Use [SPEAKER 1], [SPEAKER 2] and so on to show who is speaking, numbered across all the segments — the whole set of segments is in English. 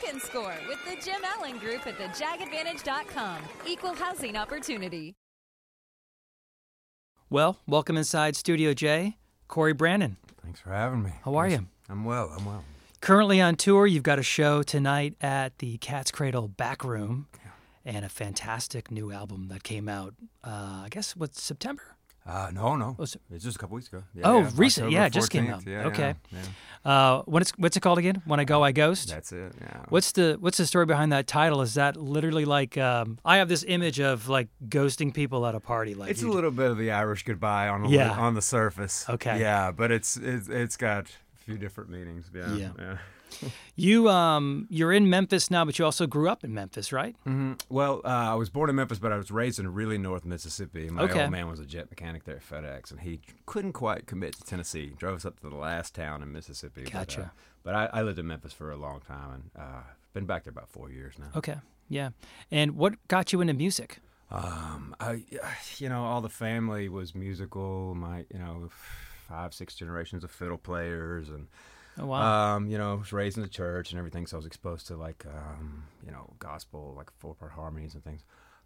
[SPEAKER 1] can score with the Jim Allen Group at thejagadvantage.com. Equal housing opportunity.
[SPEAKER 2] Well, welcome inside Studio J, Cory Brannan.
[SPEAKER 3] Thanks for having me.
[SPEAKER 2] How are
[SPEAKER 3] Yes,
[SPEAKER 2] you?
[SPEAKER 3] I'm well. I'm well.
[SPEAKER 2] Currently on tour, you've got a show tonight at the Cat's Cradle Back Room and a fantastic new album that came out, uh, I guess, what, September?
[SPEAKER 3] Uh, no, no.
[SPEAKER 2] Was it-
[SPEAKER 3] It's just a couple weeks ago. Yeah,
[SPEAKER 2] oh,
[SPEAKER 3] yeah,
[SPEAKER 2] recent.
[SPEAKER 3] October
[SPEAKER 2] Yeah, it just came out.
[SPEAKER 3] Yeah,
[SPEAKER 2] okay.
[SPEAKER 3] Yeah, yeah.
[SPEAKER 2] Uh, what's, what's it called again? When I Go, I Ghost?
[SPEAKER 3] That's it. Yeah.
[SPEAKER 2] What's the what's the story behind that title? Is that literally like um, I have this image of like ghosting people at a party? Like
[SPEAKER 3] It's a little bit of the Irish goodbye on the
[SPEAKER 2] Yeah.
[SPEAKER 3] on the surface.
[SPEAKER 2] Okay.
[SPEAKER 3] Yeah, but it's it's it's got a few different meanings. Yeah,
[SPEAKER 2] yeah. You um you're in Memphis now, but you also grew up in Memphis, right?
[SPEAKER 3] hmm Well, uh, I was born in Memphis, but I was raised in really North Mississippi. My
[SPEAKER 2] Okay.
[SPEAKER 3] old man was a jet mechanic there at FedEx, and he couldn't quite commit to Tennessee. Drove us up to the last town in Mississippi. But, uh,
[SPEAKER 2] Gotcha.
[SPEAKER 3] But, I, I lived in Memphis for a long time, and uh, been back there about four years now.
[SPEAKER 2] Okay, yeah. And what got you into music?
[SPEAKER 3] Um, I, you know, all the family was musical. My, you know, five, six generations of fiddle players, and
[SPEAKER 2] Oh wow.
[SPEAKER 3] um, you know, I was raised in the church and everything. So I was exposed to like, um, you know, gospel, like four part harmonies and things.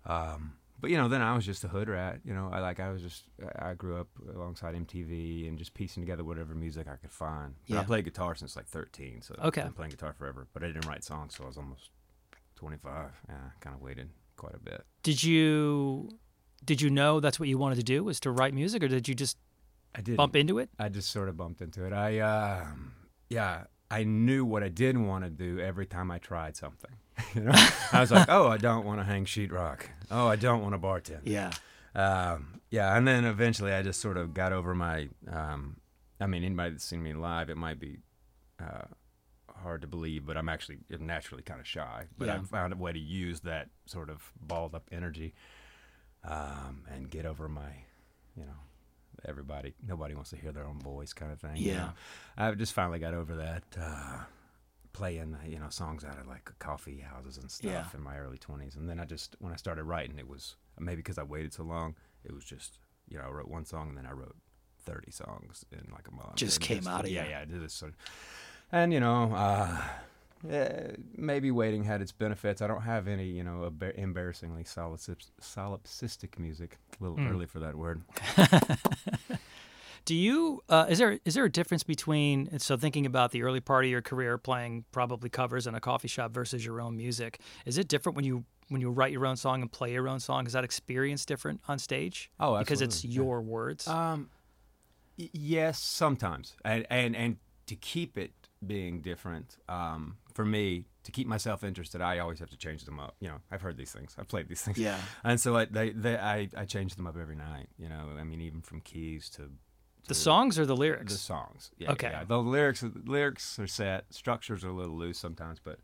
[SPEAKER 3] Um, but you know, then I was just a hood rat. You know, I like I was just I grew up alongside MTV and just piecing together whatever music I could find. And
[SPEAKER 2] Yeah.
[SPEAKER 3] I played guitar since like 13, so
[SPEAKER 2] Okay.
[SPEAKER 3] I've been playing guitar forever. But I didn't write songs, so I was almost 25. Yeah, kind of waited quite a bit.
[SPEAKER 2] did you did you know that's what you wanted to do was to write music, or did you just
[SPEAKER 3] I did
[SPEAKER 2] bump into it?
[SPEAKER 3] I just sort of bumped into it. I, um, yeah, I knew what I didn't want to do every time I tried something. you know, I was like, oh, I don't want to hang sheetrock. Oh, I don't want to bartend.
[SPEAKER 2] Yeah.
[SPEAKER 3] Um, yeah, and then eventually I just sort of got over my. Um, I mean, anybody that's seen me live, it might be uh, hard to believe, but I'm actually naturally kind of shy. But
[SPEAKER 2] Yeah.
[SPEAKER 3] I found a way to use that sort of balled up energy um, and get over my, you know, everybody, nobody wants to hear their own voice kind of thing. you
[SPEAKER 2] Yeah.
[SPEAKER 3] know. I just finally got over that. Uh, playing you know songs out of like coffee houses and stuff
[SPEAKER 2] Yeah.
[SPEAKER 3] in my early 20s and then i just when i started writing it was maybe because i waited so long it was just you know i wrote one song and then i wrote 30 songs in like a month
[SPEAKER 2] Just
[SPEAKER 3] And
[SPEAKER 2] came outta
[SPEAKER 3] yeah
[SPEAKER 2] you.
[SPEAKER 3] yeah i did this sort of, and you know uh eh, maybe waiting had its benefits. I don't have any, you know, embar- embarrassingly solipsis- solipsistic music. A little
[SPEAKER 2] Hmm.
[SPEAKER 3] early for that word.
[SPEAKER 2] Do you uh, is there is there a difference between so thinking about the early part of your career playing probably covers in a coffee shop versus your own music? Is it different when you when you write your own song and play your own song? Is that experience different on stage?
[SPEAKER 3] Oh,
[SPEAKER 2] because it's
[SPEAKER 3] absolutely, yeah.
[SPEAKER 2] your words.
[SPEAKER 3] Um, y- yes, sometimes, and and and to keep it being different, um, for me to keep myself interested, I always have to change them up. You know, I've heard these things, I've played these things,
[SPEAKER 2] Yeah.
[SPEAKER 3] and so I they, they I I change them up every night. You know, I mean, even from keys to
[SPEAKER 2] the songs or the lyrics?
[SPEAKER 3] the songs. Yeah,
[SPEAKER 2] Okay.
[SPEAKER 3] yeah. The lyrics the lyrics are set, structures are a little loose sometimes, but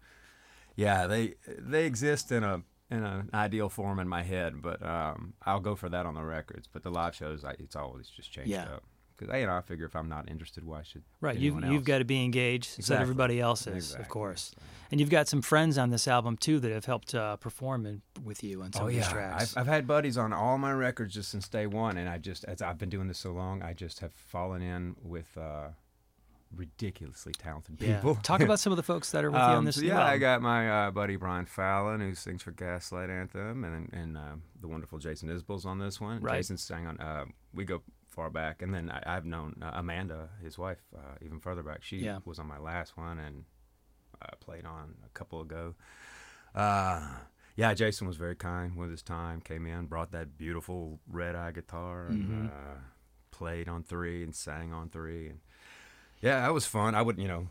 [SPEAKER 3] yeah, they they exist in a in an ideal form in my head. But um, I'll go for that on the records. But the live shows, I, it's always just changed
[SPEAKER 2] Yeah.
[SPEAKER 3] up. Because you know, I figure if I'm not interested, why should
[SPEAKER 2] Right, you've,
[SPEAKER 3] anyone
[SPEAKER 2] you've got to be engaged so that everybody else is, of
[SPEAKER 3] Exactly.
[SPEAKER 2] course. And you've got some friends on this album too that have helped uh, perform in, with you on some
[SPEAKER 3] Oh
[SPEAKER 2] of
[SPEAKER 3] yeah,
[SPEAKER 2] these tracks.
[SPEAKER 3] I've, I've had buddies on all my records just since day one, and I just as I've been doing this so long, I just have fallen in with uh, ridiculously talented
[SPEAKER 2] yeah.
[SPEAKER 3] people.
[SPEAKER 2] Talk about some of the folks that are with you on
[SPEAKER 3] Um,
[SPEAKER 2] this.
[SPEAKER 3] so yeah, I got my uh, buddy Brian Fallon who sings for Gaslight Anthem, and and uh, the wonderful Jason Isbell's on this one.
[SPEAKER 2] Right.
[SPEAKER 3] Jason sang on. Uh, we go far back, and then I, I've known uh, Amanda, his wife, uh, even further back. She
[SPEAKER 2] Yeah.
[SPEAKER 3] was on my last one and uh, played on a couple ago. Uh, yeah, Jason was very kind with his time. Came in, brought that beautiful red eye guitar, and
[SPEAKER 2] Mhm.
[SPEAKER 3] uh, played on three and sang on three, and yeah, that was fun. I would, you know,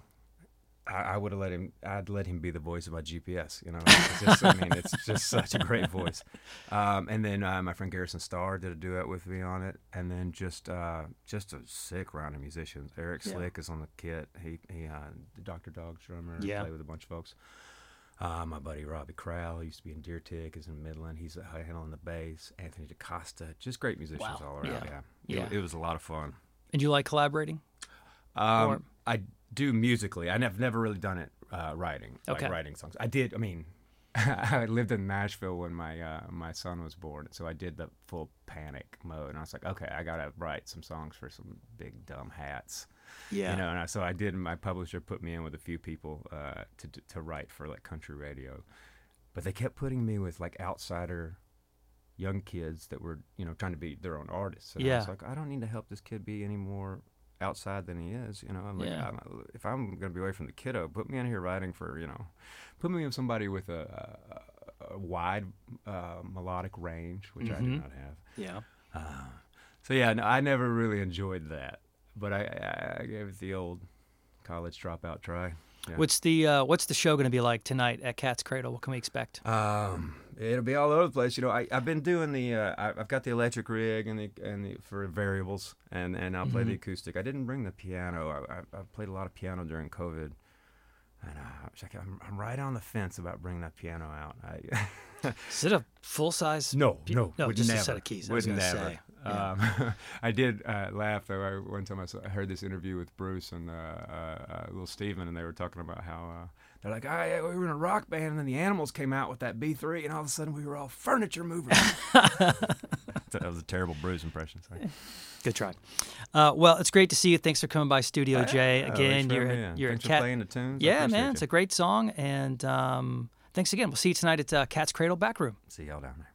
[SPEAKER 3] I, I would have let him. I'd let him be the voice of my GPS. You know, it's just, I mean, it's just such a great voice. Um, and then uh, my friend Garrison Starr did a duet with me on it, and then just uh, just a sick round of musicians. Eric
[SPEAKER 2] Yeah.
[SPEAKER 3] Slick is on the kit. He he, uh, the Doctor Dog's drummer.
[SPEAKER 2] Yeah.
[SPEAKER 3] played with a bunch of folks. Uh, my buddy Robbie Crowell used to be in Deer Tick, is in Midland. He's uh, handling the bass. Anthony DaCosta, just great musicians
[SPEAKER 2] Wow.
[SPEAKER 3] all around.
[SPEAKER 2] Yeah.
[SPEAKER 3] Yeah,
[SPEAKER 2] Yeah.
[SPEAKER 3] It, it was a lot of fun.
[SPEAKER 2] And you like collaborating?
[SPEAKER 3] Um,
[SPEAKER 2] Or-
[SPEAKER 3] I do musically. I have never really done it uh, writing,
[SPEAKER 2] Okay.
[SPEAKER 3] like writing songs. I did. I mean, I lived in Nashville when my uh, my son was born, so I did the full panic mode, and I was like, okay, I gotta write some songs for some big dumb hats.
[SPEAKER 2] Yeah.
[SPEAKER 3] You know, and I, so I did. My publisher put me in with a few people uh, to to- write for like country radio, but they kept putting me with like outsider young kids that were you know trying to be their own artists. And I
[SPEAKER 2] Yeah.
[SPEAKER 3] was like, I don't need to help this kid be any more outside than he is. You know, I'm like,
[SPEAKER 2] Yeah.
[SPEAKER 3] I'm, if I'm going to be away from the kiddo, put me in here writing for you know, put me with somebody with a, a, a wide uh, melodic range, which I do
[SPEAKER 2] Mhm.
[SPEAKER 3] not have.
[SPEAKER 2] Yeah.
[SPEAKER 3] Uh, so yeah, no, I never really enjoyed that, but I, I, I gave it the old college dropout try. Yeah.
[SPEAKER 2] What's the uh, What's the show going to be like tonight at Cat's Cradle? What can we expect?
[SPEAKER 3] Um, it'll be all over the place. You know, I, I've been doing the, uh, I, I've got the electric rig and the and the for variables, and and I'll play the acoustic. I didn't bring the piano. I, I, I played a lot of piano during COVID, and uh, I was like, I'm, I'm right on the fence about bringing that piano out. I,
[SPEAKER 2] Is it a full size?
[SPEAKER 3] No, no,
[SPEAKER 2] no,
[SPEAKER 3] would
[SPEAKER 2] just
[SPEAKER 3] never,
[SPEAKER 2] a set of keys. I
[SPEAKER 3] Would never.
[SPEAKER 2] say. Yeah.
[SPEAKER 3] Um, I did uh, laugh though. I, one time I, saw, I heard this interview with Bruce and uh, uh, uh, little Steven, and they were talking about how uh, they're like, "Oh yeah, we were in a rock band, and then the Animals came out with that B 3 and all of a sudden we were all furniture movers." that was a terrible Bruce impression. Sorry.
[SPEAKER 2] Good try. Uh, well, it's great to see you. Thanks for coming by Studio J.
[SPEAKER 3] Yeah,
[SPEAKER 2] Again, you're
[SPEAKER 3] in.
[SPEAKER 2] you're
[SPEAKER 3] Thanks for
[SPEAKER 2] Cat.
[SPEAKER 3] playing the tunes.
[SPEAKER 2] Yeah, man,
[SPEAKER 3] you.
[SPEAKER 2] it's a great song, and um, thanks again. We'll see you tonight at uh, Cat's Cradle Back Room.
[SPEAKER 3] See y'all down there.